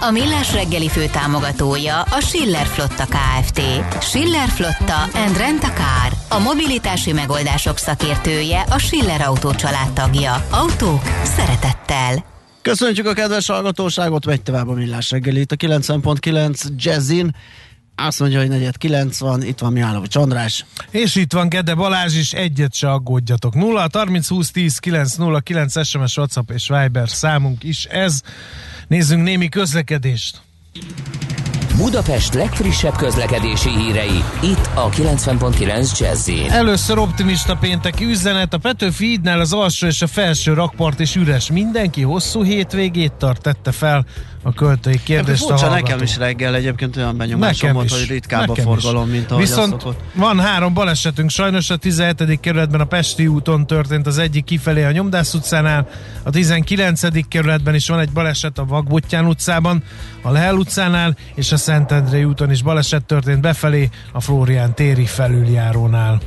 A Millás reggeli fő támogatója a Schiller Flotta KFT. Schiller Flotta and Rent a Car. A mobilitási megoldások szakértője a Schiller Autó tagja. Autók szeretettel. Köszönjük a kedves hallgatóságot, megy tovább a Millás reggeli itt a 90.9 Jazzin. Azt mondja, hogy negyed 90, itt van Mihálovics András. És itt van Gede Balázs is, egyet se aggódjatok. 0 30 20 10 9 0 9 SMS, WhatsApp és Viber számunk is ez. Nézzünk némi közlekedést. Budapest legfrissebb közlekedési hírei, itt a 90.9 jazz Először optimista pénteki üzenet, a Petőfi hídnál az alsó és a felső rakpart is üres. Mindenki hosszú hétvégét tart, tette fel a költői kérdést a hallgató. nekem is reggel egyébként olyan benyomásom volt, hogy ritkább a forgalom, mint ahogy Viszont van három balesetünk, sajnos a 17. kerületben a Pesti úton történt az egyik kifelé a Nyomdász utcánál, a 19. kerületben is van egy baleset a Vagbottyán utcában, a Lehel utcánál és a Szentendrei úton is baleset történt befelé a Flórián téri felüljárónál.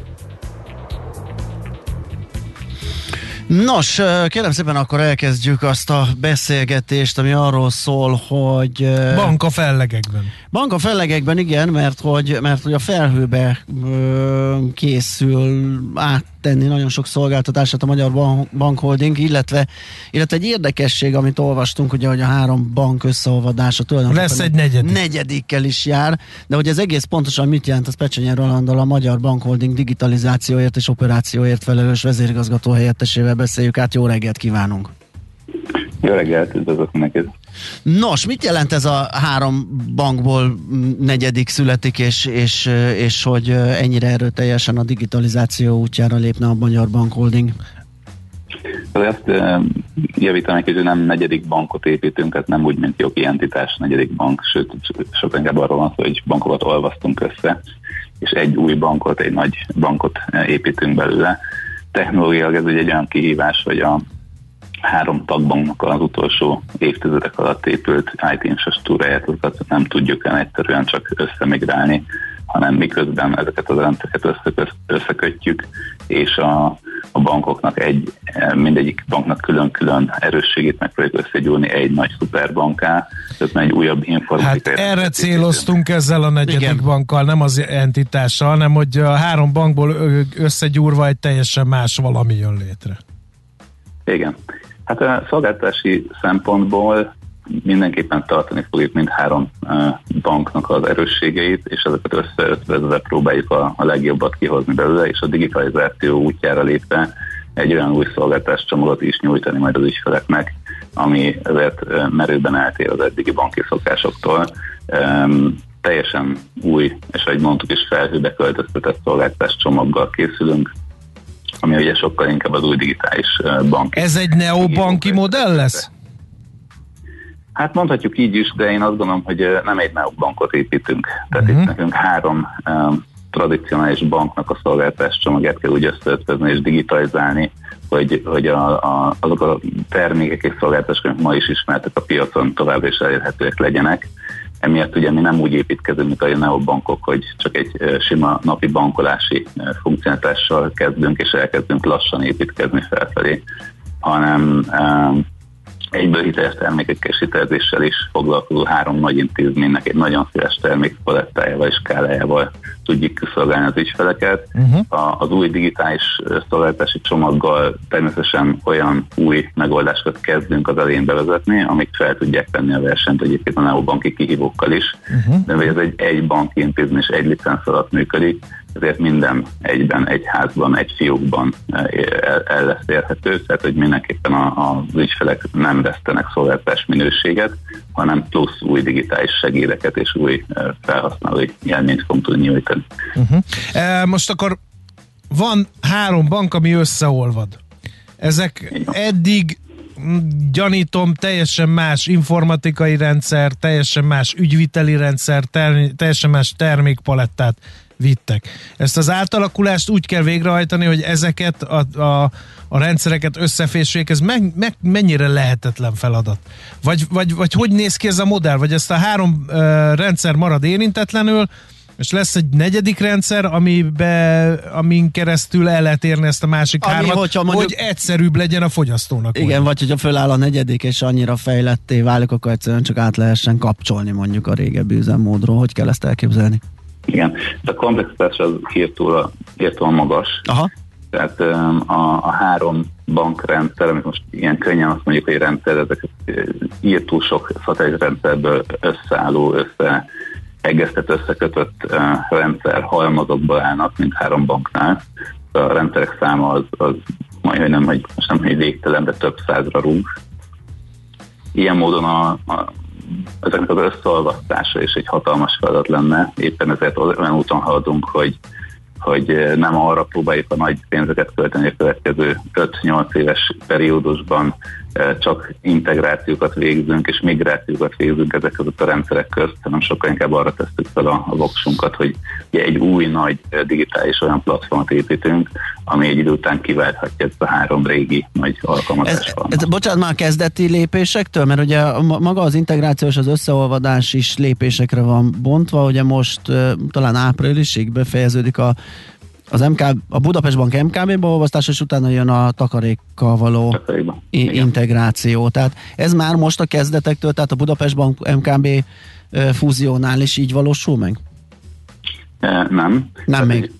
Nos, kérem szépen akkor elkezdjük azt a beszélgetést, ami arról szól, hogy... Bank a fellegekben. Bank a fellegekben, igen, mert hogy, mert hogy a felhőbe készül áttenni nagyon sok szolgáltatását a Magyar Bank Holding, illetve, illetve egy érdekesség, amit olvastunk, ugye, hogy a három bank összeolvadása tulajdonképpen Lesz egy negyedik. negyedikkel is jár, de hogy ez egész pontosan mit jelent, az Pecsenyer Rolandal a Magyar Bank Holding digitalizációért és operációért felelős vezérigazgató helyettesével beszéljük át. Jó reggelt kívánunk! Jó reggelt, üdvözlök neked! Nos, mit jelent ez a három bankból negyedik születik, és, és, és hogy ennyire erőteljesen a digitalizáció útjára lépne a Magyar Bank Holding? Ezt javítanak, hogy nem negyedik bankot építünk, ez nem úgy, mint jogi entitás negyedik bank, sőt, sokkal inkább arról van szó, hogy bankokat olvasztunk össze, és egy új bankot, egy nagy bankot építünk belőle technológiailag ez egy olyan kihívás, hogy a három tagbanknak az utolsó évtizedek alatt épült IT infrastruktúráját, azokat nem tudjuk el egyszerűen csak összemigrálni, hanem miközben ezeket az rendszereket összekötjük, és a, a bankoknak egy, mindegyik banknak külön-külön erősségét meg fogjuk összegyúrni egy nagy szuperbanká, tehát egy újabb informatikai... Hát erre céloztunk ezzel a negyedik Igen. bankkal, nem az entitással, hanem hogy a három bankból összegyúrva egy teljesen más valami jön létre. Igen. Hát a szolgáltási szempontból mindenképpen tartani fogjuk mindhárom banknak az erősségeit, és ezeket összeötvezve próbáljuk a, a legjobbat kihozni belőle, és a digitalizáció útjára lépve egy olyan új szolgáltáscsomagot is nyújtani majd az ügyfeleknek, ami ezért merőben eltér az eddigi banki szokásoktól. Um, teljesen új, és ahogy mondtuk is, felhőbe költöztetett szolgáltáscsomaggal készülünk, ami ugye sokkal inkább az új digitális banki. Ez egy neobanki modell lesz? Hát mondhatjuk így is, de én azt gondolom, hogy nem egy bankot építünk. Tehát uh-huh. itt mhm. nekünk három um, tradicionális banknak a szolgáltatás csomagját kell úgy összeötvezni és digitalizálni, hogy, hogy a, a, azok a termékek és szolgáltatások, amik ma is ismertek a piacon tovább is elérhetőek legyenek. Emiatt ugye mi nem úgy építkezünk, mint a neobankok, hogy csak egy sima napi bankolási funkcionálással kezdünk, és elkezdünk lassan építkezni felfelé, hanem egyből hiteles termékekkel és hitelezéssel is foglalkozó három nagy intézménynek egy nagyon széles termékpalettájával és skálájával tudjuk kiszolgálni az ügyfeleket. Uh-huh. A, az új digitális szolgáltási csomaggal természetesen olyan új megoldásokat kezdünk az elején bevezetni, amik fel tudják tenni a versenyt egyébként a neobanki kihívókkal is, uh-huh. de ez egy, egy banki intézmény és egy licensz alatt működik, ezért minden egyben, egy házban, egy fiókban el, el lesz érhető, tehát hogy mindenképpen a, az ügyfelek nem vesztenek szolgáltatás minőséget, hanem plusz új digitális segédeket és új felhasználói élményt fogunk tudni nyújtani. Uh-huh. E, most akkor van három bank, ami összeolvad. Ezek eddig gyanítom teljesen más informatikai rendszer, teljesen más ügyviteli rendszer, ter- teljesen más termékpalettát vittek. Ezt az átalakulást úgy kell végrehajtani, hogy ezeket a, a, a rendszereket összeféssék, ez meg, meg, mennyire lehetetlen feladat? Vagy, vagy, vagy hogy néz ki ez a modell? Vagy ezt a három uh, rendszer marad érintetlenül, és lesz egy negyedik rendszer, amibe, amin keresztül el lehet érni ezt a másik Ami, hármat, mondjuk, hogy egyszerűbb legyen a fogyasztónak. Igen, mondjuk. vagy hogyha föláll a negyedik, és annyira fejletté válik, akkor egyszerűen csak át lehessen kapcsolni mondjuk a régebbi üzemmódról. Hogy kell ezt elképzelni? Igen, a komplexitás az hirtelen magas. Aha. Tehát a, a három bankrendszer, amit most ilyen könnyen azt mondjuk, hogy rendszer, ezeket írtó sok szatellitrendszerből összeálló, össze egeztet összekötött rendszer halmazokból állnak, mint három banknál. A rendszerek száma az, az majd nem, hogy most nem, hogy végtelen, de több százra rúg. Ilyen módon a, a ezeknek az összeolvasztása is egy hatalmas feladat lenne, éppen ezért olyan úton haladunk, hogy hogy nem arra próbáljuk a nagy pénzeket költeni a következő 5-8 éves periódusban, csak integrációkat végzünk és migrációkat végzünk ezek között a rendszerek közt, hanem sokkal inkább arra tesszük fel a, a voksunkat, hogy egy új nagy digitális olyan platformot építünk, ami egy idő után kiválthatja ezt a három régi nagy alkalmazást. Ez, ez, bocsánat, már kezdeti lépésektől, mert ugye maga az integráció és az összeolvadás is lépésekre van bontva, ugye most talán áprilisig befejeződik a az MK, a Budapest Bank MKB-ba olvasztás, és utána jön a takarékkal való i- integráció. Tehát ez már most a kezdetektől, tehát a Budapest Bank MKB fúziónál is így valósul meg? Nem. Nem tehát még.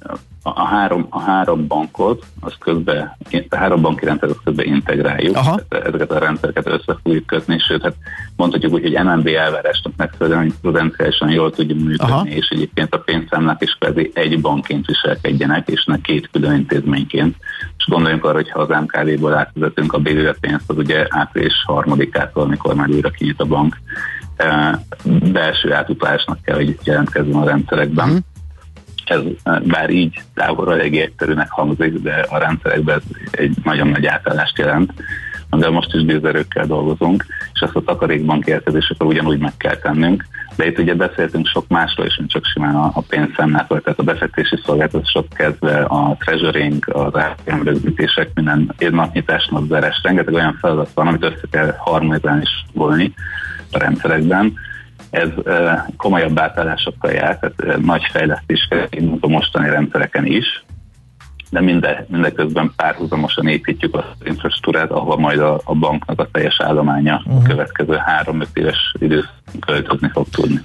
A, a, három, a három bankot, az közben, a három banki rendszer, az közben integráljuk. Aha. Ezeket a rendszereket össze fogjuk kötni, sőt, hát mondhatjuk úgy, hogy MNB elvárásnak megfelelően, hogy prudenciálisan jól tudjunk működni, Aha. és egyébként a pénzszámlák is kvázi egy bankként viselkedjenek, és ne két külön intézményként. És gondoljunk arra, hogy ha az MKV-ból átvezetünk a BVV pénzt, az ugye április harmadikától, amikor már újra kinyit a bank, belső átutalásnak kell, hogy jelentkezzen a rendszerekben. Uh-huh ez bár így távolra eléggé egyszerűnek hangzik, de a rendszerekben ez egy nagyon nagy átállást jelent de most is bűzerőkkel dolgozunk, és ezt a takarékban érkezésekor ugyanúgy meg kell tennünk. De itt ugye beszéltünk sok másról is, csak simán a, a pénzszámlától, tehát a befektetési szolgáltatások kezdve a treasuring, az árfolyam rögzítések, minden évnapnyitás, napzárás, rengeteg olyan feladat van, amit össze kell harmonizálni és volni a rendszerekben ez komolyabb átállásokkal jár, tehát nagy fejlesztés a mostani rendszereken is, de minden, mindeközben párhuzamosan építjük az infrastruktúrát, ahol majd a, a banknak a teljes állománya uh-huh. a következő három-öt éves időszak költözni fog tudni.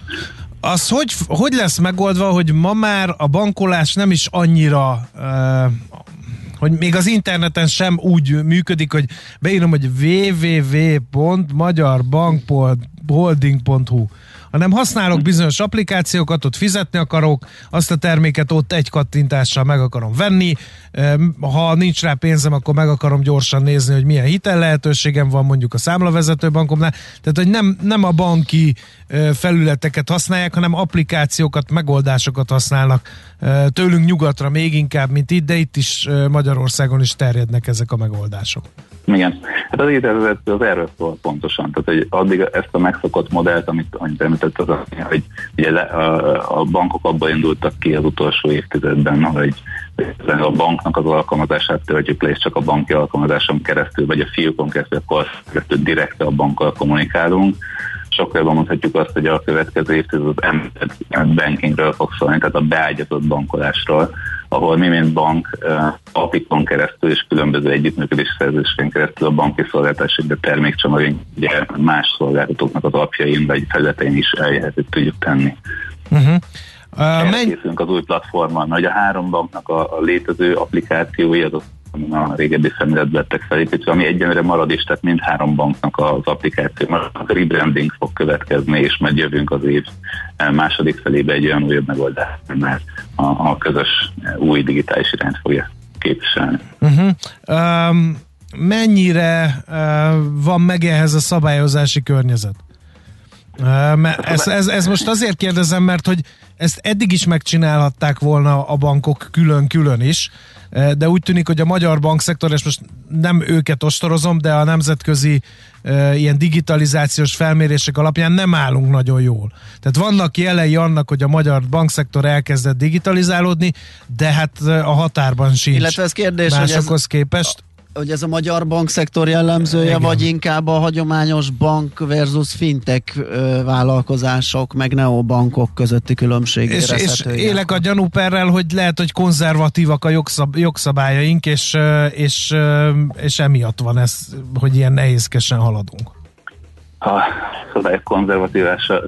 Az hogy, hogy lesz megoldva, hogy ma már a bankolás nem is annyira uh, hogy még az interneten sem úgy működik, hogy beírom, hogy www.magyarbank.holding.hu hanem használok bizonyos applikációkat, ott fizetni akarok, azt a terméket ott egy kattintással meg akarom venni, ha nincs rá pénzem, akkor meg akarom gyorsan nézni, hogy milyen hitel lehetőségem van mondjuk a számlavezető bankomnál, tehát hogy nem, nem a banki felületeket használják, hanem applikációkat, megoldásokat használnak tőlünk nyugatra még inkább, mint itt, de itt is Magyarországon is terjednek ezek a megoldások. Igen, hát az az, az erről szól pontosan. Tehát, hogy addig ezt a megszokott modellt, amit, amit említett, az, hogy ugye a, a bankok abban indultak ki az utolsó évtizedben, hogy a banknak az alkalmazását töltjük le, és csak a banki alkalmazáson keresztül, vagy a fiúkon keresztül, akkor keresztül direkt a bankkal kommunikálunk. Sokkal jobban mondhatjuk azt, hogy a következő évtized az embedded bankingről fog szólni, tehát a beágyazott bankolásról, ahol mi, mint bank, apikon keresztül és különböző együttműködés szerzéseken keresztül a banki szolgáltatások, de termékcsomagunk ugye más szolgáltatóknak az apjain vagy felületein is elérhetőt tudjuk tenni. Uh-huh. Uh, menj... készülünk az új platformon, hogy a három banknak a, a létező applikációi, azok a régebbi szemléletbe lettek felépítve, ami egyenlőre marad is, tehát mindhárom banknak az applikáció. Most a rebranding fog következni, és majd jövünk az év második felébe egy olyan újabb megoldás, mert a, a közös új digitális irányt fogja képviselni. Uh-huh. Um, mennyire uh, van meg ehhez a szabályozási környezet? Ez, ez, ez most azért kérdezem, mert hogy ezt eddig is megcsinálhatták volna a bankok külön-külön is, de úgy tűnik, hogy a magyar bankszektor, és most nem őket ostorozom, de a nemzetközi ilyen digitalizációs felmérések alapján nem állunk nagyon jól. Tehát vannak jelei annak, hogy a magyar bankszektor elkezdett digitalizálódni, de hát a határban sincs. Illetve ez kérdés, másokhoz hogy ez, képest hogy ez a magyar bankszektor jellemzője, Igen. vagy inkább a hagyományos bank versus fintech vállalkozások, meg neobankok közötti különbség és, és élek a gyanúperrel, hogy lehet, hogy konzervatívak a jogszab, jogszabályaink, és, és, és emiatt van ez, hogy ilyen nehézkesen haladunk. A szabályok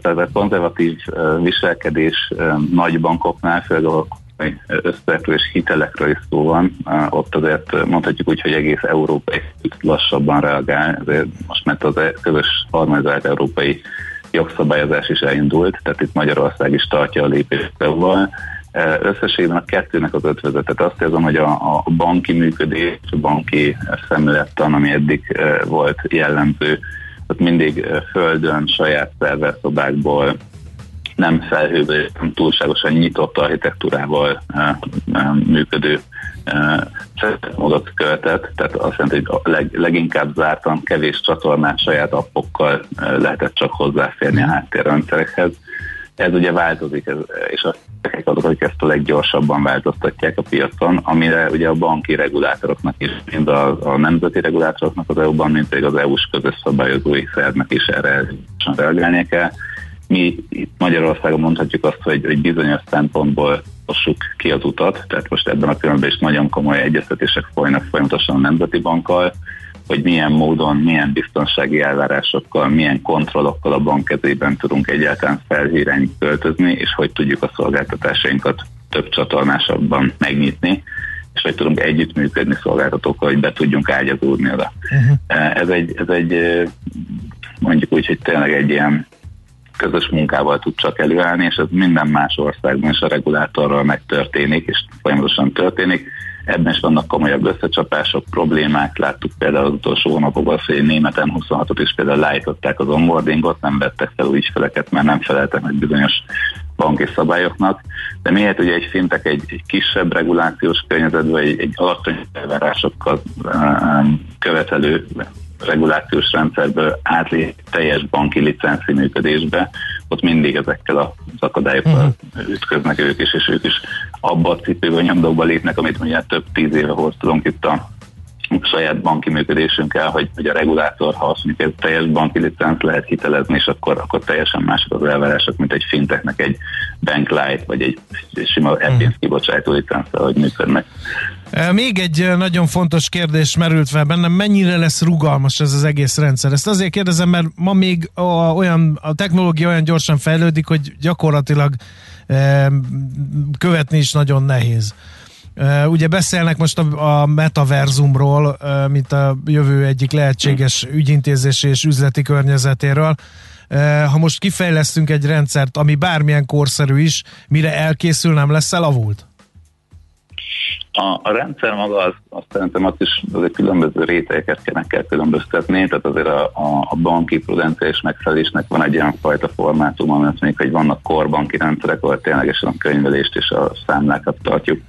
tehát konzervatív viselkedés nagy bankoknál, főleg a összetekről és hitelekről is szó van. Ott azért mondhatjuk úgy, hogy egész európai lassabban reagál, ezért most mert az közös harmonizált európai jogszabályozás is elindult, tehát itt Magyarország is tartja a lépést val Összességében a kettőnek az ötvezetet. Azt érzem, hogy a, a banki működés, a banki szemlélettan, ami eddig volt jellemző, ott mindig földön, saját szerverszobákból nem felhőből, nem túlságosan nyitott architektúrával e, e, működő e, módot követett, tehát azt jelenti, hogy leg, leginkább zártan, kevés csatornát saját appokkal lehetett csak hozzáférni a háttérrendszerekhez. Ez ugye változik, ez, és a azok, akik ezt a leggyorsabban változtatják a piacon, amire ugye a banki regulátoroknak is, mind a, a nemzeti regulátoroknak az EU-ban, mint pedig az EU-s közös szabályozói szervnek is erre reagálnia kell mi itt Magyarországon mondhatjuk azt, hogy, hogy bizonyos szempontból hossuk ki az utat, tehát most ebben a pillanatban is nagyon komoly egyeztetések folynak folyamatosan a Nemzeti Bankkal, hogy milyen módon, milyen biztonsági elvárásokkal, milyen kontrollokkal a bank kezében tudunk egyáltalán felhírányt költözni, és hogy tudjuk a szolgáltatásainkat több csatornásabban megnyitni, és hogy tudunk együttműködni szolgáltatókkal, hogy be tudjunk ágyazódni oda. Uh-huh. Ez, egy, ez egy mondjuk úgy, hogy tényleg egy ilyen közös munkával tud csak előállni, és ez minden más országban is a regulátorral megtörténik, és folyamatosan történik. Ebben is vannak komolyabb összecsapások, problémák. Láttuk például az utolsó hónapokban, hogy németen 26-ot is például lájtották az onboardingot, nem vettek fel új ügyfeleket, mert nem feleltek meg bizonyos banki szabályoknak, de miért ugye egy fintek egy, egy kisebb regulációs környezetben, egy, egy alacsony elvárásokkal um, követelő regulációs rendszerből átlép teljes banki licenci működésbe, ott mindig ezekkel az akadályokkal uh-huh. ütköznek ők is, és ők is abba a cipőbe, nyomdokba lépnek, amit ugye több tíz éve hoztunk itt a saját banki működésünkkel, hogy, hogy a regulátor, ha azt mondjuk, hogy teljes banki licenc lehet hitelezni, és akkor, akkor teljesen mások az elvárások, mint egy finteknek egy bank light, vagy egy, egy sima e kibocsátó licenccel, hogy működnek. Még egy nagyon fontos kérdés merült fel bennem, mennyire lesz rugalmas ez az egész rendszer? Ezt azért kérdezem, mert ma még a, olyan, a technológia olyan gyorsan fejlődik, hogy gyakorlatilag e, követni is nagyon nehéz. E, ugye beszélnek most a, a metaverzumról, e, mint a jövő egyik lehetséges ügyintézési és üzleti környezetéről. Ha most kifejlesztünk egy rendszert, ami bármilyen korszerű is, mire elkészül, nem lesz elavult? A, a rendszer maga az, azt szerintem azt is azért különböző rétegeket kell, kell különböztetni, tehát azért a, a, a banki prudenciális megfelelésnek van egy olyan fajta formátum, ami azt mondjuk, hogy vannak korbanki rendszerek, ahol ténylegesen a könyvelést és a számlákat tartjuk,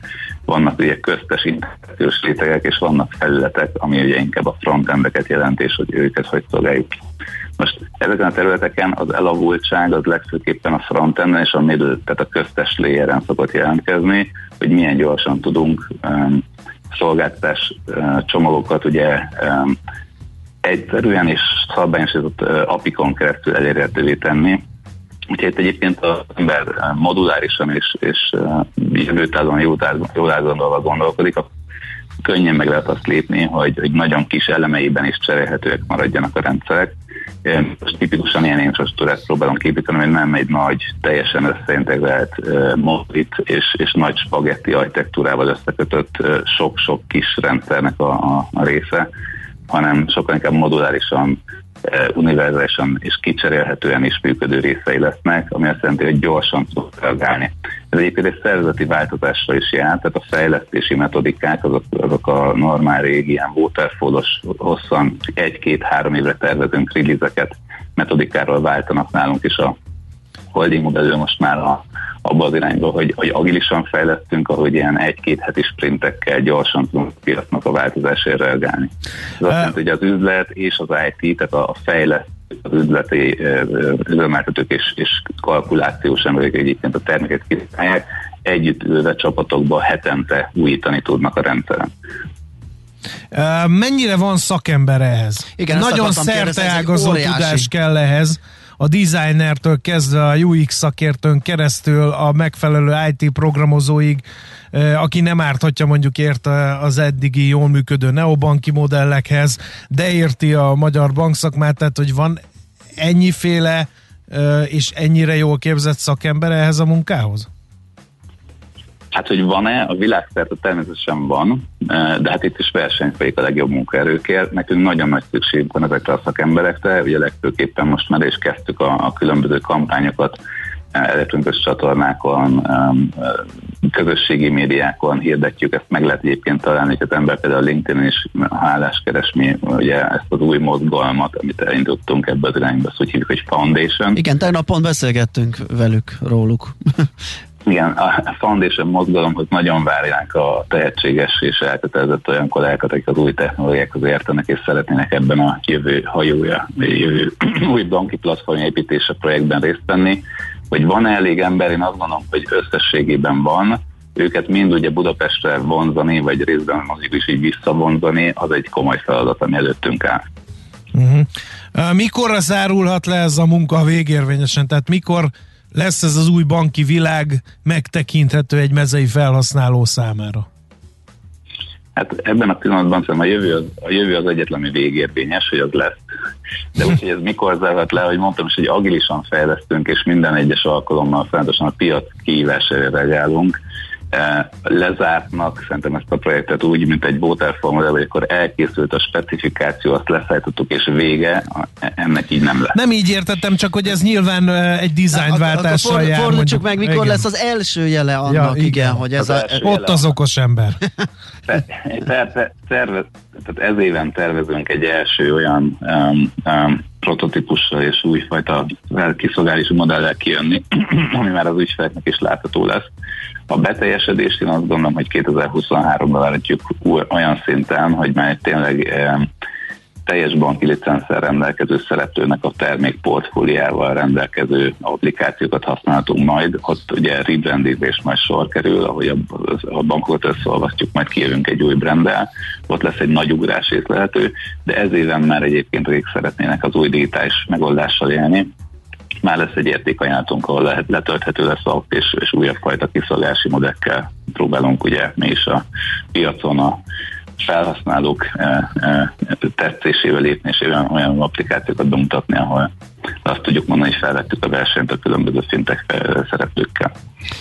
vannak ugye köztes integrációs rétegek, és vannak felületek, ami ugye inkább a frontendeket jelent, és hogy őket hogy szolgáljuk most ezeken a területeken az elavultság az legfőképpen a frontenden és a middle, tehát a köztes layeren szokott jelentkezni, hogy milyen gyorsan tudunk um, szolgáltatás uh, csomagokat ugye um, egyszerűen és szabályosított uh, apikon keresztül elérhetővé tenni. Úgyhogy itt egyébként az ember uh, modulárisan és, és jövőtávon jól átgondolva gondolkodik, könnyen meg lehet azt lépni, hogy, hogy nagyon kis elemeiben is cserélhetőek maradjanak a rendszerek, most tipikusan ilyen infrastruktúrát próbálom képíteni, hogy nem egy nagy, teljesen összeintegrált uh, modulit és, és nagy spagetti architektúrával összekötött sok-sok kis rendszernek a, a, a része, hanem sokkal inkább modulárisan, univerzálisan és kicserélhetően is működő részei lesznek, ami azt jelenti, hogy gyorsan tud reagálni. Ez egyébként egy szervezeti változásra is jár, tehát a fejlesztési metodikák, azok, azok a normál régi ilyen waterfallos, hosszan egy-két-három évre tervezünk release metodikáról váltanak nálunk is a holding belül most már a, abba az irányba, hogy, hogy agilisan fejlesztünk, ahogy ilyen egy-két heti sprintekkel gyorsan tudunk piacnak a változásért reagálni. Ez azt jelenti, hogy az üzlet és az IT, tehát a fejlesztés az üzleti üzemeltetők és, és kalkulációs emberek egyébként a terméket kihasználják, együtt ülve csapatokba hetente újítani tudnak a rendszeren. Mennyire van szakember ehhez? Igen, Nagyon szerteágazó tudás kell ehhez a designertől kezdve a UX szakértőn keresztül a megfelelő IT programozóig, aki nem árthatja mondjuk ért az eddigi jól működő neobanki modellekhez, de érti a magyar bankszakmát, tehát hogy van ennyiféle és ennyire jól képzett szakember ehhez a munkához? Hát, hogy van-e, a világszerte természetesen van, de hát itt is verseny folyik a legjobb munkaerőkért. Nekünk nagyon nagy szükségünk van ezekre a szakemberekre, ugye legfőképpen most már is kezdtük a, a különböző kampányokat elektronikus csatornákon, közösségi médiákon hirdetjük, ezt meg lehet egyébként találni, hogy az ember például LinkedIn is hálás keresni, ugye ezt az új mozgalmat, amit elindítottunk ebbe az irányba, azt úgy hívjuk, hogy Foundation. Igen, tegnap pont beszélgettünk velük róluk. Igen, a Foundation mozgalomhoz nagyon várják a tehetséges és elkötelezett olyan kollégákat, akik az új technológiákhoz értenek és szeretnének ebben a jövő hajója, jövő új banki platform építése projektben részt venni. Hogy van-e elég ember, én azt gondolom, hogy összességében van, őket mind ugye Budapestre vonzani, vagy részben mondjuk is így visszavonzani, az egy komoly feladat, ami előttünk áll. Uh-huh. Mikor zárulhat le ez a munka végérvényesen? Tehát mikor lesz ez az új banki világ megtekinthető egy mezei felhasználó számára? Hát ebben a pillanatban szerintem a jövő az, a jövő az egyetlen, ami végérvényes, hogy az lesz. De úgyhogy ez mikor zárhat le, hogy mondtam is, hogy agilisan fejlesztünk, és minden egyes alkalommal folyamatosan a piac kihívására reagálunk, lezártnak, szerintem ezt a projektet úgy, mint egy waterfall modell, hogy akkor elkészült a specifikáció, azt leszállítottuk, és vége, ennek így nem lesz. Nem így értettem, csak hogy ez nyilván e, egy dizájnváltással jár. Fordítsuk meg, mikor igen. lesz az első jele annak, ja, igen, igen, hogy ez az a... Ott az okos ember. Terve, terve, tehát ez éven tervezünk egy első olyan um, um, prototípussal és újfajta kiszolgálási modellel kijönni, ami már az ügyfeleknek is látható lesz. A beteljesedést én azt gondolom, hogy 2023-ban várhatjuk olyan szinten, hogy már tényleg teljes banki licenszer rendelkező szereplőnek a termékportfóliával rendelkező applikációkat használhatunk majd. Ott ugye rebrandingés majd sor kerül, ahogy a, a bankot összeolvasztjuk, majd kijövünk egy új brenddel, ott lesz egy nagy ugrás lehető, de ez éven már egyébként akik szeretnének az új digitális megoldással élni, már lesz egy értékajánlatunk, ahol lehet, letölthető lesz a és, és újabb fajta kiszolgálási modekkel próbálunk ugye mi is a piacon a felhasználók e, e, tetszésével lépni, és olyan, olyan applikációkat bemutatni, ahol azt tudjuk mondani, hogy felvettük a versenyt a különböző szintek szereplőkkel.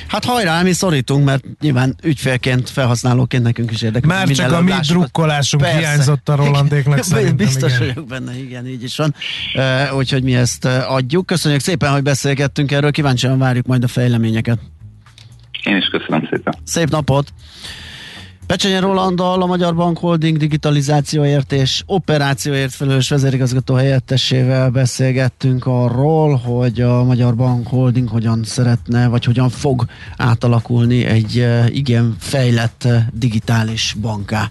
Hát hajrá, mi szorítunk, mert nyilván ügyfélként, felhasználóként nekünk is érdekel. Már csak a mi drukkolásunk Persze. hiányzott a Rolandéknak szerintem. Biztos igen. vagyok benne, igen, így is van. Uh, úgyhogy mi ezt adjuk. Köszönjük szépen, hogy beszélgettünk erről, kíváncsian várjuk majd a fejleményeket. Én is köszönöm szépen. Szép napot! Pecsenye Rolanddal, a Magyar Bank Holding digitalizációért és operációért felelős vezérigazgató helyettesével beszélgettünk arról, hogy a Magyar Bank Holding hogyan szeretne, vagy hogyan fog átalakulni egy eh, igen fejlett eh, digitális banká.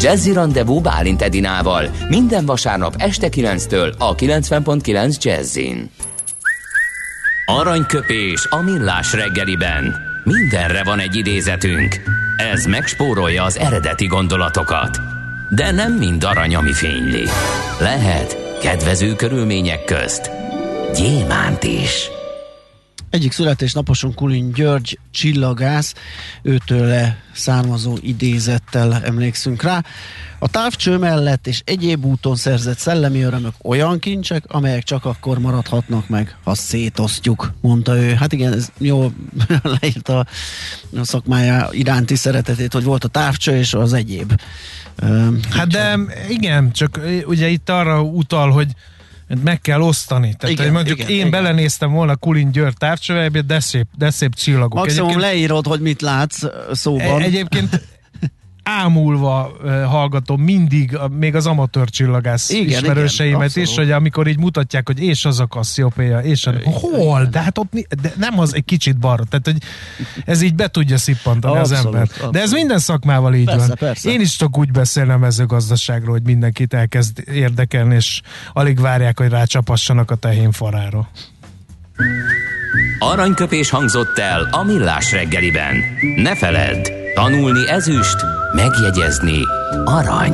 Jazzy Rendezvú Bálint Edinával minden vasárnap este 9-től a 90.9 Jazzin. Aranyköpés a millás reggeliben. Mindenre van egy idézetünk. Ez megspórolja az eredeti gondolatokat. De nem mind arany, ami fényli. Lehet kedvező körülmények közt gyémánt is. Egyik születésnaposunk Kulin György csillagász, őtőle származó idézettel emlékszünk rá. A távcső mellett és egyéb úton szerzett szellemi örömök olyan kincsek, amelyek csak akkor maradhatnak meg, ha szétosztjuk, mondta ő. Hát igen, ez jól leírta a szakmája iránti szeretetét, hogy volt a távcső és az egyéb. Hát de igen, csak ugye itt arra utal, hogy meg kell osztani. Tehát, igen, hogy mondjuk igen, én igen. belenéztem volna Kulin György távcsöveljébe, de szép, de szép csillagok. Maximum egyébként, leírod, hogy mit látsz szóban. Egyébként ámulva hallgatom mindig, még az amatőr csillagász igen, ismerőseimet igen, is, hogy amikor így mutatják, hogy és az a Cassiopeia, és a... Hol? De hát ott de nem az egy kicsit balra. Tehát, hogy ez így be tudja szippantani abszolút, az ember. Abszolút. De ez minden szakmával így persze, van. Persze. Én is csak úgy beszélnem mezőgazdaságról, hogy mindenkit elkezd érdekelni, és alig várják, hogy rácsapassanak a tehén farára. Aranyköpés hangzott el a millás reggeliben. Ne feledd, tanulni ezüst, Megjegyezni arany.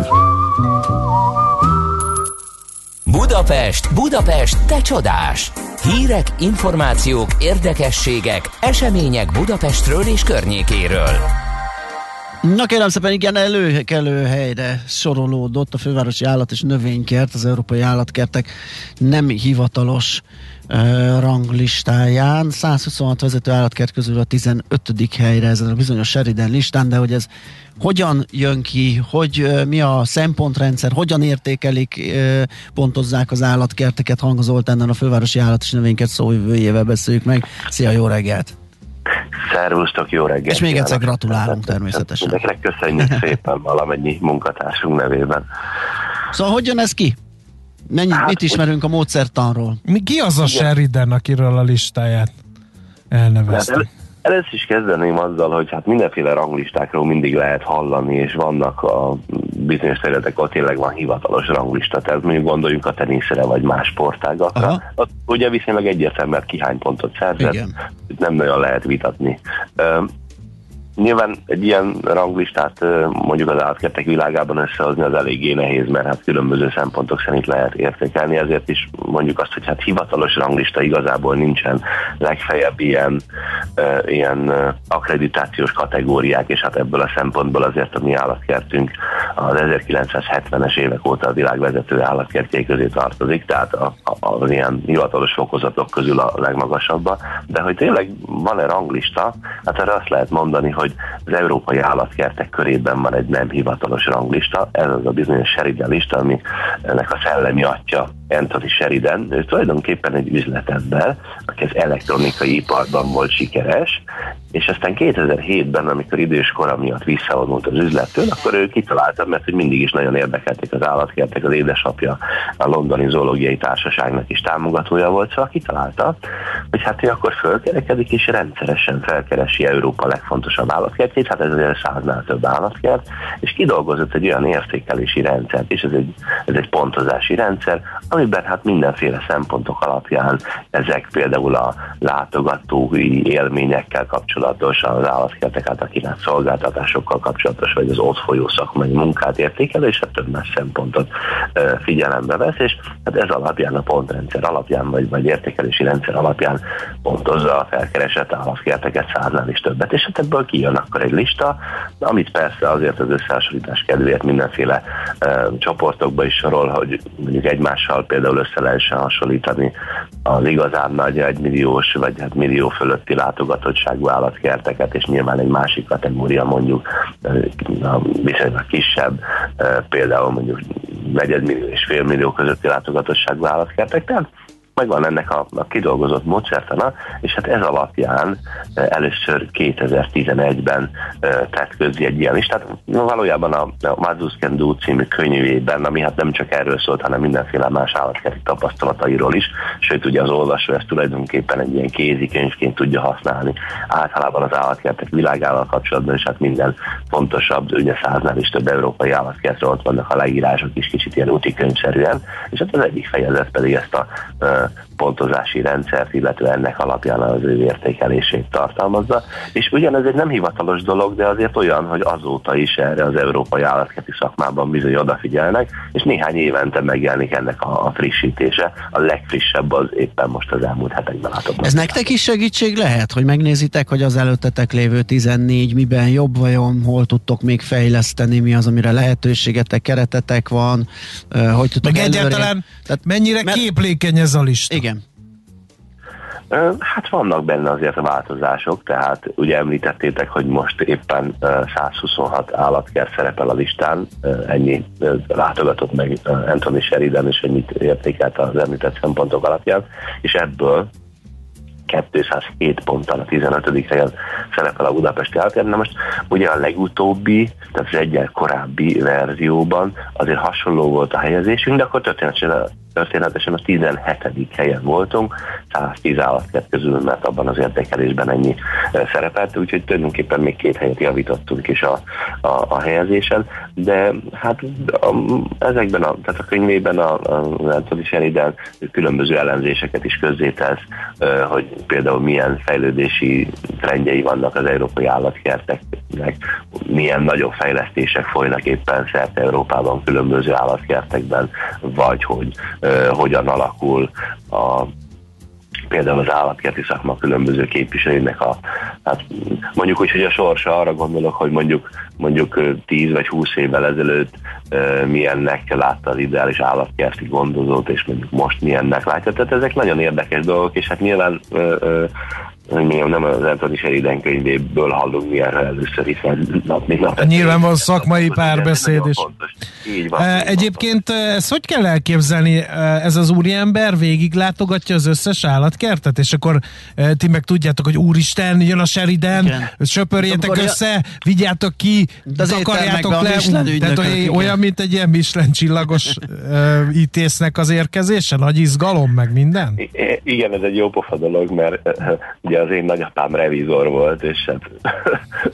Budapest, Budapest, te csodás! Hírek, információk, érdekességek, események Budapestről és környékéről. Na kérem szépen, igen, előkelő helyre sorolódott a fővárosi állat és növénykert, az európai állatkertek nem hivatalos ranglistáján. 126 vezető állatkert közül a 15. helyre ezen a bizonyos Sheridan listán, de hogy ez hogyan jön ki, hogy mi a szempontrendszer, hogyan értékelik, pontozzák az állatkerteket, hangozolt ennen a fővárosi állat és növényket szóvivőjével beszéljük meg. Szia, jó reggelt! Szervusztok, jó reggelt! És még egyszer gratulálunk természetesen. Mindenkinek köszönjük szépen valamennyi munkatársunk nevében. Szóval hogy jön ez ki? Mennyi, hát, mit ismerünk a módszertanról? Mi, ki az a Sheridan, akiről a listáját elnevezte? Hát Először is kezdeném azzal, hogy hát mindenféle ranglistákról mindig lehet hallani, és vannak a bizonyos területek, ott tényleg van hivatalos ranglista, tehát mondjuk gondoljunk a teniszre vagy más sportágakra. Ott ugye viszonylag egyértelműen ki hány pontot szerzett, nem nagyon lehet vitatni. Nyilván egy ilyen ranglistát mondjuk az állatkertek világában összehozni az eléggé nehéz, mert hát különböző szempontok szerint lehet értékelni, ezért is mondjuk azt, hogy hát hivatalos ranglista igazából nincsen, legfeljebb ilyen, ilyen akkreditációs kategóriák, és hát ebből a szempontból azért a mi állatkertünk az 1970-es évek óta a világ vezető állatkertjei közé tartozik, tehát a, a, az ilyen hivatalos fokozatok közül a legmagasabb, de hogy tényleg van-e ranglista, hát erre azt lehet mondani, hogy hogy az európai állatkertek körében van egy nem hivatalos ranglista, ez az a bizonyos Sheridan lista, ami ennek a szellemi atya Anthony Sheridan, ő tulajdonképpen egy üzletember, aki az elektronikai iparban volt sikeres, és aztán 2007-ben, amikor idős kora miatt visszavonult az üzlettől, akkor ő kitalálta, mert hogy mindig is nagyon érdekelték az állatkertek, az édesapja a londoni zoológiai társaságnak is támogatója volt, szóval kitalálta, hogy hát ő akkor fölkerekedik, és rendszeresen felkeresi Európa legfontosabb állatkertjét, hát ez azért száznál több állatkert, és kidolgozott egy olyan értékelési rendszert, és ez egy, ez egy pontozási rendszer, amiben hát mindenféle szempontok alapján ezek például a látogatói élményekkel kapcsolatos, az állatkertek által kínált szolgáltatásokkal kapcsolatos, vagy az ott folyó szakmai munkát értékelő, és hát több más szempontot figyelembe vesz, és hát ez alapján a pontrendszer alapján, vagy, vagy értékelési rendszer alapján pontozza a felkeresett állatkerteket száznál is többet, és hát ebből kijön akkor egy lista, amit persze azért az összehasonlítás kedvéért mindenféle e, csoportokba is sorol, hogy mondjuk egymással például össze lehessen hasonlítani az igazán nagy egymilliós vagy hát millió fölötti látogatottságú állatkerteket, és nyilván egy másik kategória mondjuk viszonylag kisebb, például mondjuk negyedmillió és félmillió közötti látogatottságú állatkertek. Tehát megvan ennek a, a kidolgozott módszertana, és hát ez alapján e, először 2011-ben e, tett közé egy ilyen listát. Valójában a, a Mazus Can Do című könyvében, ami hát nem csak erről szólt, hanem mindenféle más állatkerti tapasztalatairól is, sőt ugye az olvasó ezt tulajdonképpen egy ilyen kézikönyvként tudja használni. Általában az állatkertek világával kapcsolatban, és hát minden fontosabb, ugye száznál is több európai állatkertről ott vannak a leírások is kicsit ilyen úti könyvszerűen, és hát az egyik fejezet pedig ezt a e, pontozási rendszert, illetve ennek alapján az ő értékelését tartalmazza. És ugyanez egy nem hivatalos dolog, de azért olyan, hogy azóta is erre az európai állatkerti szakmában bizony odafigyelnek, és néhány évente megjelenik ennek a, a frissítése. A legfrissebb az éppen most az elmúlt hetekben látott. Ez nektek is segítség lehet, hogy megnézitek, hogy az előttetek lévő 14 miben jobb vajon, hol tudtok még fejleszteni, mi az, amire lehetőségetek, keretetek van, hogy tudtok Meg előre... egyáltalán Tehát, mennyire mert... képlékeny ez a lista? Igen. Hát vannak benne azért a változások, tehát ugye említettétek, hogy most éppen 126 állatkert szerepel a listán, ennyi látogatott meg Anthony Sheridan, és ennyit értékelt az említett szempontok alapján, és ebből 207 ponttal a 15. helyen szerepel a Budapesti Állatkerem. Na most ugye a legutóbbi, tehát az egyel korábbi verzióban azért hasonló volt a helyezésünk, de akkor történetesen történetesen a 17. helyen voltunk, 110 állatkert közül, mert abban az értékelésben ennyi szerepelt, úgyhogy tulajdonképpen még két helyet javítottunk is a, a, a helyezésen, de hát a, ezekben a, tehát a könyvében a, a Anthony Sheridan különböző ellenzéseket is közzétesz, hogy például milyen fejlődési trendjei vannak az európai állatkerteknek, milyen nagyobb fejlesztések folynak éppen szerte Európában különböző állatkertekben, vagy hogy hogyan alakul a például az állatkerti szakma különböző képviselőinek a, hát mondjuk úgy, hogy a sorsa arra gondolok, hogy mondjuk mondjuk 10 vagy 20 évvel ezelőtt milyennek látta az ideális állatkerti gondozót, és mondjuk most milyennek látja. Tehát ezek nagyon érdekes dolgok, és hát nyilván hogy nem az Anthony Sheridan könyvéből hallunk mi erre először, hiszen nap mint nap. Nyilván van szakmai párbeszéd is. Így van, Egyébként ezt hogy kell elképzelni? Ez az úriember végig látogatja az összes állatkertet, és akkor ti meg tudjátok, hogy úristen, jön a Sheridan, Igen. söpörjétek össze, vigyátok ki, takarjátok le. Tehát olyan, mint egy ilyen Michelin csillagos ítésznek az érkezése, nagy izgalom, meg minden? I- igen, ez egy jó pofa dolog, mert ugye ugye az én nagyapám revizor volt, és hát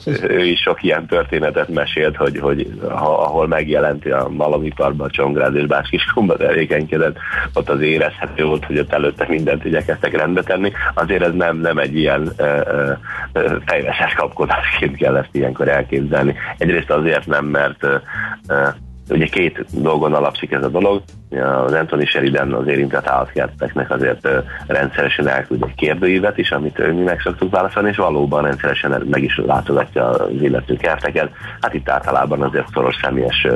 ő is sok ilyen történetet mesélt, hogy, hogy ha, ahol megjelenti a malamiparban, Csongrád és Báskiskomba tevékenykedett, ott az érezhető volt, hogy ott előtte mindent igyekeztek rendbe tenni. Azért ez nem, nem egy ilyen fejveses kapkodásként kell ezt ilyenkor elképzelni. Egyrészt azért nem, mert ö, ö, ugye két dolgon alapszik ez a dolog az Anthony Sheridan az érintett állatkerteknek azért rendszeresen elküld egy kérdőívet is, amit mi meg szoktuk válaszolni, és valóban rendszeresen meg is látogatja az illető kerteket. Hát itt általában azért szoros személyes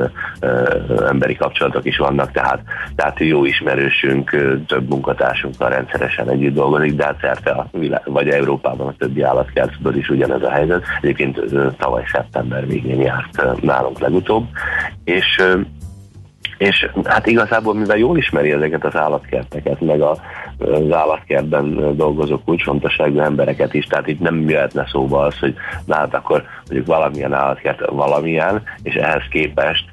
emberi kapcsolatok is vannak, tehát, tehát jó ismerősünk, több munkatársunkkal rendszeresen együtt dolgozik, de hát szerte a világ, vagy Európában a többi állatkertből is ugyanez a helyzet. Egyébként tavaly szeptember végén járt nálunk legutóbb, és és hát igazából, mivel jól ismeri ezeket az állatkerteket, meg a, az állatkertben dolgozó kulcsfontosságú embereket is, tehát itt nem jöhetne szóba az, hogy na hát akkor mondjuk valamilyen állatkert valamilyen, és ehhez képest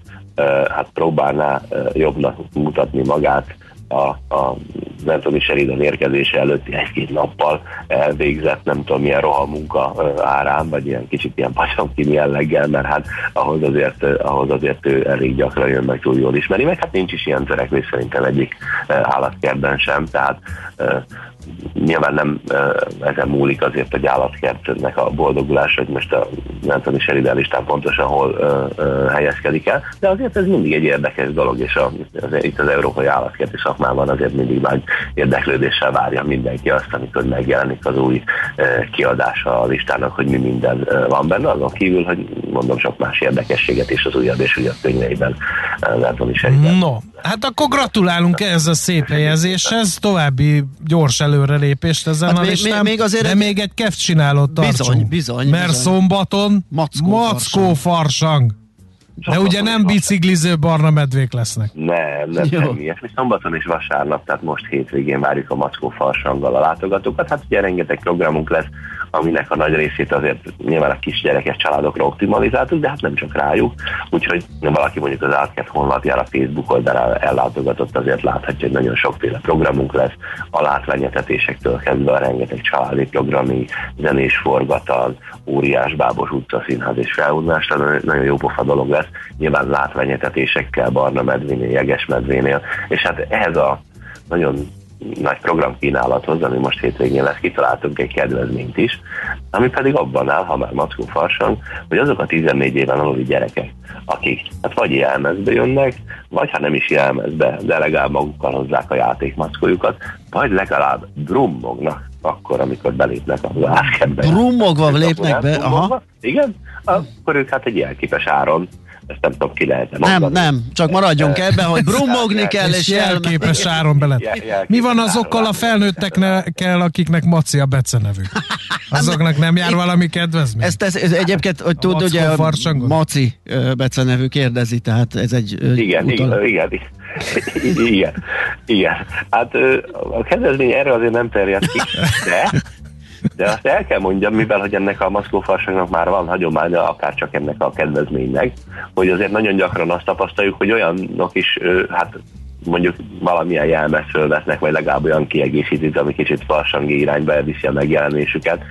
hát próbálná jobbnak mutatni magát a, a Anthony Sheridan érkezése előtti egy-két nappal elvégzett, nem tudom milyen rohamunka árán, vagy ilyen kicsit ilyen pacsonkin jelleggel, mert hát ahhoz azért, ahhoz azért ő elég gyakran jön, meg túl jól ismeri, meg hát nincs is ilyen törekvés szerintem egyik állatkertben sem, tehát nyilván nem ezen múlik azért egy állatkertnek a boldogulás, hogy most a Anthony Sheridan listán pontosan hol uh, uh, helyezkedik el, de azért ez mindig egy érdekes dolog, és a, az, itt az európai állatkerti szakmában azért mindig nagy érdeklődéssel várja mindenki azt, amikor megjelenik az új uh, kiadása a listának, hogy mi minden uh, van benne, azon kívül, hogy mondom sok más érdekességet is az újabb és újabb könyveiben Anthony Sheridan. No, hát akkor gratulálunk ehhez a szép helyezéshez, további gyors elő előrelépést ezen hát a listán, még, még azért de egy... még egy keft csinálott tartsunk. Bizony, bizony. Mert bizony. szombaton Mackó, Mackó farsang. farsang. De ugye nem bicikliző barna medvék lesznek. Nem, nem Jó. semmi ilyesmi. Szombaton és vasárnap, tehát most hétvégén várjuk a Mackó farsanggal a látogatókat. Hát ugye rengeteg programunk lesz, aminek a nagy részét azért nyilván a kisgyerekes családokra optimalizáltuk, de hát nem csak rájuk. Úgyhogy valaki mondjuk az Átkert honlapjára, Facebook oldalára ellátogatott, azért láthatja, hogy nagyon sokféle programunk lesz, a látványetetésektől kezdve a rengeteg családi programi, zenés forgatag, óriás bábos utca, színház és felvonás, nagyon jó pofa dolog lesz, nyilván látványetetésekkel, barna medvénél, jeges medvénél, és hát ehhez a nagyon nagy programkínálathoz, ami most hétvégén lesz, kitaláltunk egy kedvezményt is, ami pedig abban áll, ha már mackó farsang, hogy azok a 14 éven aluli gyerekek, akik hát vagy jelmezbe jönnek, vagy ha nem is jelmezbe, de legalább magukkal hozzák a játékmackójukat, vagy legalább drummognak akkor, amikor belépnek a lászkembe. Brummogva lépnek be? Aha. Igen, akkor ők hát egy jelképes áron ezt nem tudom, ki lehet Nem, nem, csak maradjunk ebbe, hogy brummogni kell, és jelképes áron bele. Mi van azokkal a felnőttekkel, akiknek Maci a becenevük? Azoknak nem jár valami kedvezmény? Ezt, ez, ez egyébként, hogy tud, ugye a Maci becenevű kérdezi, tehát ez egy... Igen, igen, igen. Igen, igen. Hát a kedvezmény erre azért nem terjed ki, de de azt el kell mondjam, mivel hogy ennek a maszkófarsangnak már van hagyománya, akár csak ennek a kedvezménynek, hogy azért nagyon gyakran azt tapasztaljuk, hogy olyanok is, hát mondjuk valamilyen jelmezt fölvesznek, vagy legalább olyan kiegészítőt, ami kicsit farsangi irányba elviszi a megjelenésüket,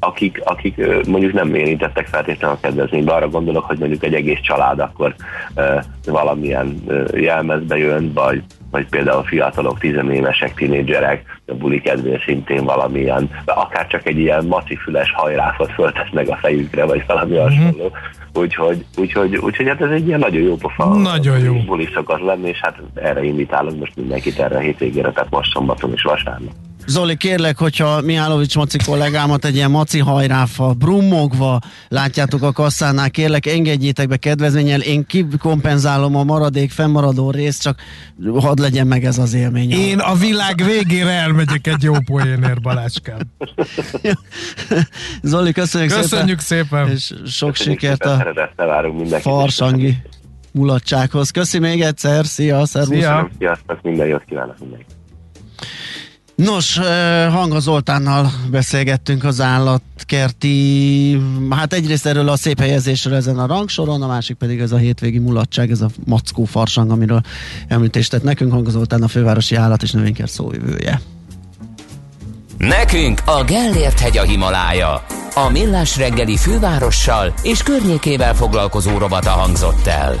akik, akik mondjuk nem érintettek feltétlenül a kedvezménybe. Arra gondolok, hogy mondjuk egy egész család akkor uh, valamilyen uh, jelmezbe jön, vagy, vagy például fiatalok, tizenévesek, tinédzserek, a buli kedvén szintén valamilyen, akár csak egy ilyen macifüles hajráfot föltesznek a fejükre, vagy valami mm-hmm. hasonló. Úgyhogy, úgyhogy, úgyhogy hát ez egy ilyen nagyon jó pofa. Nagyon jó. Buli szokott lenni, és hát erre invitálok most mindenkit erre a hétvégére, tehát most szombaton és vasárnap. Zoli, kérlek, hogyha Mihálovics Maci kollégámat egy ilyen maci hajráfa, brummogva látjátok a kasszánál, kérlek, engedjétek be kedvezménnyel, én kikompenzálom a maradék, fennmaradó részt, csak hadd legyen meg ez az élmény. Én a világ végére elmegyek egy jó poénért, Balácskám. Zoli, köszönjük, köszönjük szépen. szépen. És sok köszönjük sikert a farsangi mulatsághoz. Köszi még egyszer, szia, szervusz. Szia. Sziasztok, minden jót kívánok mindenkinek. Nos, Hanga Zoltánnal beszélgettünk az állatkerti, hát egyrészt erről a szép helyezésről ezen a rangsoron, a másik pedig ez a hétvégi mulatság, ez a mackó farsang, amiről említést tett nekünk. Hanga Zoltán a fővárosi állat és növénykert szójövője. Nekünk a Gellért hegy a Himalája. A millás reggeli fővárossal és környékével foglalkozó robata hangzott el.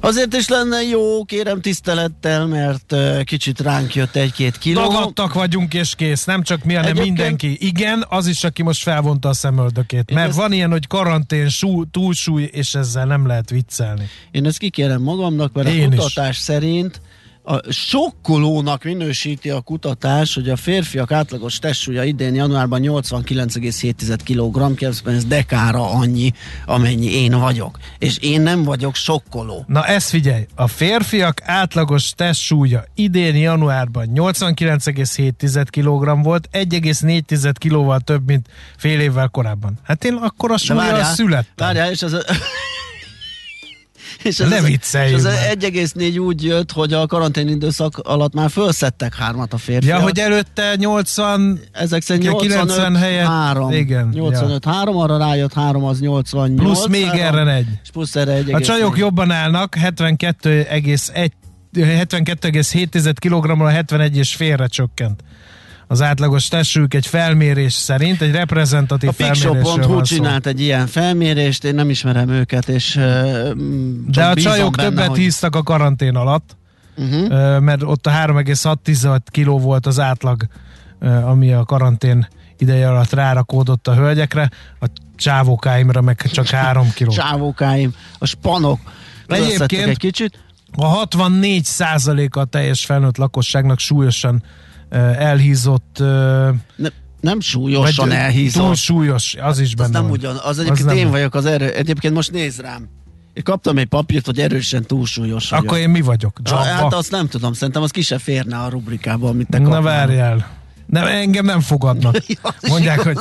Azért is lenne jó, kérem tisztelettel, mert uh, kicsit ránk jött egy-két kiló. Dagadtak vagyunk és kész, nem csak mi, hanem Egyébként... mindenki. Igen, az is, aki most felvonta a szemöldökét. Mert ezt... van ilyen, hogy karantén, sú, túlsúly, és ezzel nem lehet viccelni. Én ezt kikérem magamnak, mert Én a kutatás is. szerint a sokkolónak minősíti a kutatás, hogy a férfiak átlagos testsúlya idén januárban 89,7 kg, ez dekára annyi, amennyi én vagyok. És én nem vagyok sokkoló. Na ezt figyelj, a férfiak átlagos testsúlya idén januárban 89,7 kg volt, 1,4 kilóval több, mint fél évvel korábban. Hát én akkor a súlyra születtem. Várjál, és az és ez, ne viccelj. És az 1,4 úgy jött, hogy a karantén időszak alatt már felszettek hármat a férfiak. Ja, hogy előtte 80... Ezek szerint 85, 90 helyett. 3. Igen. 85, ja. 3, arra rájött 3, az 88. Plusz még 3, erre egy. És plusz erre egy. A csajok 4. jobban állnak, 72,1 72,7 kg-ra 71 és félre csökkent az átlagos testük egy felmérés szerint, egy reprezentatív. A Fixo.hu csinált egy ilyen felmérést, én nem ismerem őket, és De a csajok benne, többet hogy... híztak a karantén alatt, uh-huh. mert ott a 3,6 kiló volt az átlag, ami a karantén ideje alatt rárakódott a hölgyekre, a csávókáimra meg csak 3 kiló. Csávókáim, a spanok. Egyébként egy kicsit. A 64% a teljes felnőtt lakosságnak súlyosan elhízott... Ne, nem súlyosan elhízott. Túl súlyos, az is benne az nem ugyan, az egyébként az én nem. vagyok az erő. Egyébként most nézd rám. Én kaptam egy papírt, hogy erősen túlsúlyos vagyok. Akkor én mi vagyok? Jabba? Hát azt nem tudom, szerintem az ki se férne a rubrikába, amit te kapnál. Na várjál. Nem, engem nem fogadnak. Mondják, hogy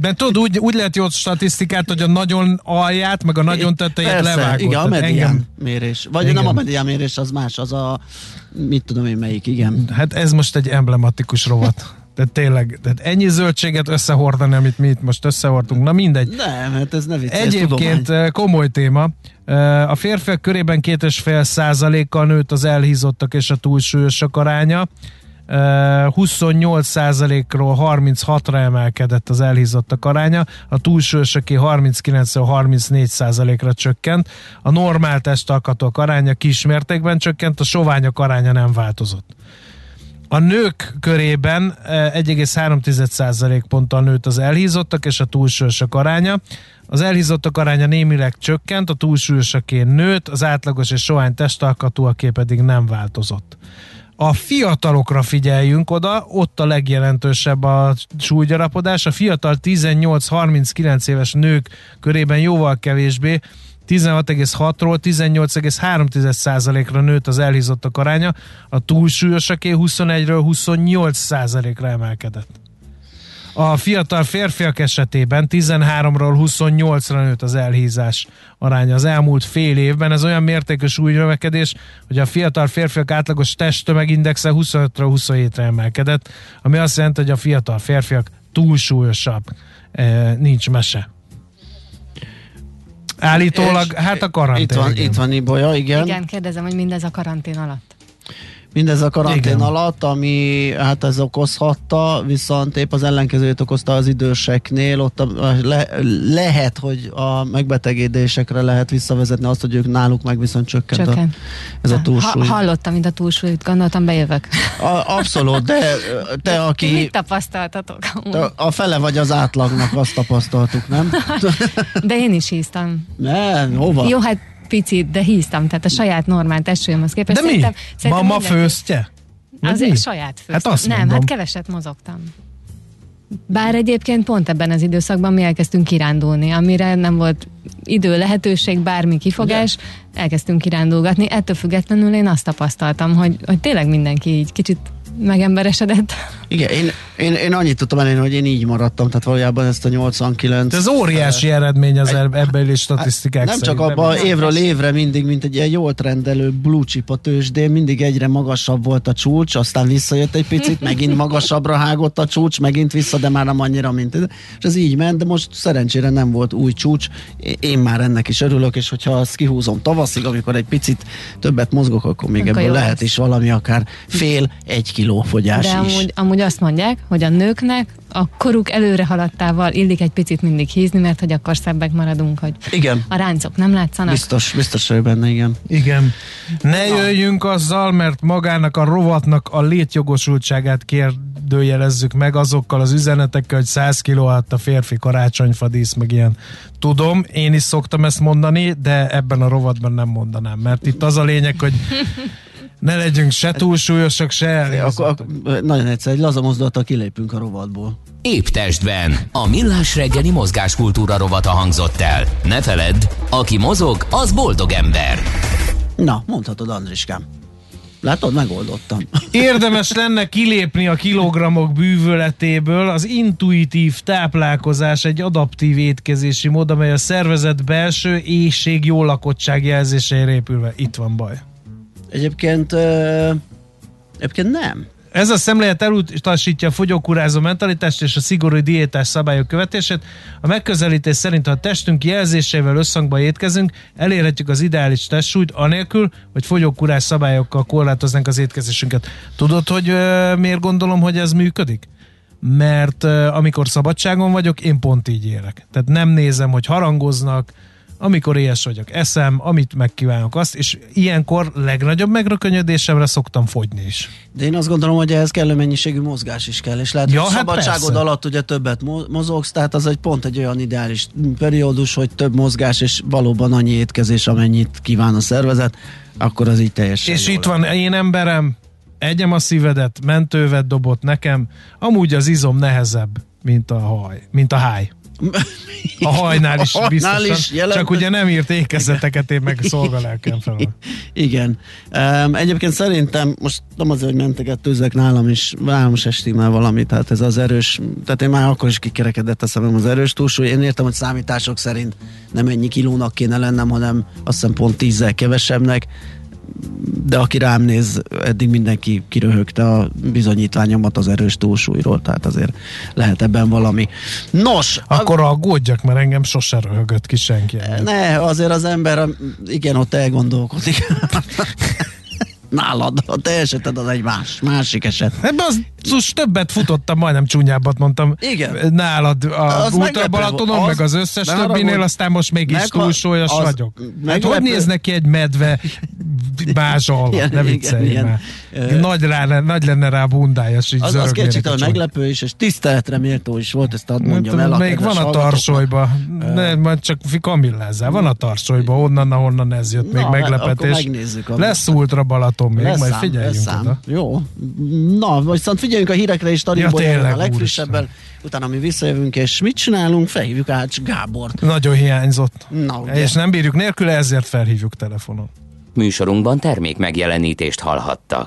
mert tudod, úgy, úgy lehet jó statisztikát, hogy a nagyon alját, meg a nagyon tetejét Persze, levágod. Igen, a medián engem... mérés. Vagy igen. nem a medián mérés, az más, az a mit tudom én melyik, igen. Hát ez most egy emblematikus rovat. De tényleg, tehát ennyi zöldséget összehordani, amit mi itt most összehordtunk, na mindegy. Nem, hát ez ne vicces, Egyébként tudomány. komoly téma. A férfiak körében 2,5 százalékkal nőtt az elhízottak és a túlsúlyosok aránya. 28 százalékról 36-ra emelkedett az elhízottak aránya, a túlsúlyosoké 39 34 százalékra csökkent, a normál testalkatok aránya kismértékben csökkent, a soványok aránya nem változott. A nők körében 1,3% ponttal nőtt az elhízottak és a túlsúlyosok aránya. Az elhízottak aránya némileg csökkent, a túlsúlyosaké nőtt, az átlagos és sovány testalkatúaké pedig nem változott. A fiatalokra figyeljünk oda, ott a legjelentősebb a súlygyarapodás. A fiatal 18-39 éves nők körében jóval kevésbé, 16,6-ról 18,3%-ra nőtt az elhízottak aránya, a túlsúlyosaké 21-ről 28%-ra emelkedett. A fiatal férfiak esetében 13-ról 28-ra nőtt az elhízás aránya az elmúlt fél évben. Ez olyan mértékű súlynövekedés, hogy a fiatal férfiak átlagos testtömegindexe 25-ről 27-re emelkedett, ami azt jelenti, hogy a fiatal férfiak túlsúlyosabb. E, nincs mese. Állítólag, és hát a karantén. Itt van, itt van Ibolya, igen. Igen, kérdezem, hogy mindez a karantén alatt. Mindez a karantén Igen. alatt, ami hát ez okozhatta, viszont épp az ellenkezőt okozta az időseknél, ott a, le, lehet, hogy a megbetegedésekre lehet visszavezetni azt, hogy ők náluk meg viszont csökkent, csökkent. A, ez a túlsúly. Ha, hallottam, mint a túlsúlyt, gondoltam bejövök. A, abszolút, de te, aki... Mit tapasztaltatok? Te a fele vagy az átlagnak, azt tapasztaltuk, nem? de én is híztam. Nem, hova? Jó, hát picit, de híztam, tehát a saját normál testsúlyomhoz képest. De mi? Szerintem, szerintem Mama főztje? Az a saját főztem. Hát azt Nem, mondom. hát keveset mozogtam. Bár egyébként pont ebben az időszakban mi elkezdtünk kirándulni, amire nem volt idő, lehetőség, bármi kifogás, Ugye? elkezdtünk kirándulgatni. Ettől függetlenül én azt tapasztaltam, hogy, hogy tényleg mindenki így kicsit megemberesedett. Igen, én, én, én annyit tudtam elérni, hogy én így maradtam, tehát valójában ezt a 89... Ez óriási eredmény az is statisztikák Nem csak abban évről évre mindig, mint egy ilyen jól trendelő blue chip a tőzsdén, mindig egyre magasabb volt a csúcs, aztán visszajött egy picit, megint magasabbra hágott a csúcs, megint vissza, de már nem annyira, mint ez. És ez így ment, de most szerencsére nem volt új csúcs. Én már ennek is örülök, és hogyha azt kihúzom tavaszig, amikor egy picit többet mozgok, akkor még akkor ebből lehet lesz. is valami akár fél, egy kiló fogyás de is. Amúgy, amúgy azt mondják, hogy a nőknek a koruk előre haladtával illik egy picit mindig hízni, mert hogy akkor szebbek maradunk, hogy igen. a ráncok nem látszanak. Biztos, biztos hogy benne, igen. Igen. Ne jöjjünk azzal, mert magának a rovatnak a létjogosultságát kérdőjelezzük meg azokkal az üzenetekkel, hogy 100 kiló a férfi karácsonyfadísz, meg ilyen. Tudom, én is szoktam ezt mondani, de ebben a rovatban nem mondanám, mert itt az a lényeg, hogy ne legyünk se túlsúlyosak, se akkor, Nagyon egyszer, egy laza mozdulattal kilépünk a rovatból. Épp testben. A millás reggeli mozgáskultúra rovata hangzott el. Ne feledd, aki mozog, az boldog ember. Na, mondhatod Andriskám. Látod, megoldottam. Érdemes lenne kilépni a kilogramok bűvöletéből. Az intuitív táplálkozás egy adaptív étkezési mód, amely a szervezet belső éjség jó lakottság jelzéseire épülve. Itt van baj. Egyébként, uh, egyébként nem. Ez a szemlélet elutasítja a fogyókúrázó mentalitást és a szigorú diétás szabályok követését. A megközelítés szerint, ha a testünk jelzéseivel összhangba étkezünk, elérhetjük az ideális testsúlyt, anélkül, hogy fogyókúrás szabályokkal korlátoznánk az étkezésünket. Tudod, hogy uh, miért gondolom, hogy ez működik? Mert uh, amikor szabadságon vagyok, én pont így élek. Tehát nem nézem, hogy harangoznak, amikor éhes vagyok, eszem, amit megkívánok azt, és ilyenkor legnagyobb megrökönyödésemre szoktam fogyni is. De én azt gondolom, hogy ehhez kellő mennyiségű mozgás is kell, és lehet, ja, hogy hát szabadságod persze. alatt ugye többet mozogsz, tehát az egy pont egy olyan ideális periódus, hogy több mozgás, és valóban annyi étkezés, amennyit kíván a szervezet, akkor az így teljesen És itt van én emberem, egyem a szívedet, mentővet dobott nekem, amúgy az izom nehezebb, mint a haj, mint a háj. A hajnál is a biztosan, is jelent... csak ugye nem írt ékezeteket, én meg szolgalelkem fel. Igen. Um, egyébként szerintem most nem azért, hogy mentegetőzek nálam is, nálam se stimmel valami, tehát ez az erős, tehát én már akkor is kikerekedett a szemem az erős túlsúly. Én értem, hogy számítások szerint nem ennyi kilónak kéne lennem, hanem azt hiszem pont tízzel kevesebbnek de aki rám néz, eddig mindenki kiröhögte a bizonyítványomat az erős túlsúlyról, tehát azért lehet ebben valami. Nos! Akkor a... aggódjak, mert engem sose röhögött ki senki. Ne, azért az ember, igen, ott elgondolkodik. nálad. A te eseted az egy más, másik eset. Ebben az, az többet futottam, majdnem csúnyábbat mondtam. Igen. Nálad a Ultra Balatonon, az, meg az összes többinél, aztán most mégis meg, túlsúlyos az, vagyok. Hát hogy néz neki egy medve bázsal? Ne viccelj már. Nagy, rá, nagy lenne rá bundája, és így Az, az kétségtelen meglepő is, és tiszteletre méltó is volt, ezt ad mondjam el. Még van a tarsolyba, ne, majd csak kamillázzál, van a tarsolyba, onnan, ahonnan ez jött, még meglepetés. Lesz Ultra Balaton még, lesz majd szám, figyeljünk oda. Jó, na, viszont figyeljünk a hírekre is, Tariból ja, a legfrissebben, utána mi visszajövünk, és mit csinálunk? Felhívjuk Ács Gábort. Nagyon hiányzott. Na, és nem bírjuk nélkül, ezért felhívjuk telefonon. Műsorunkban termék megjelenítést hallhattak.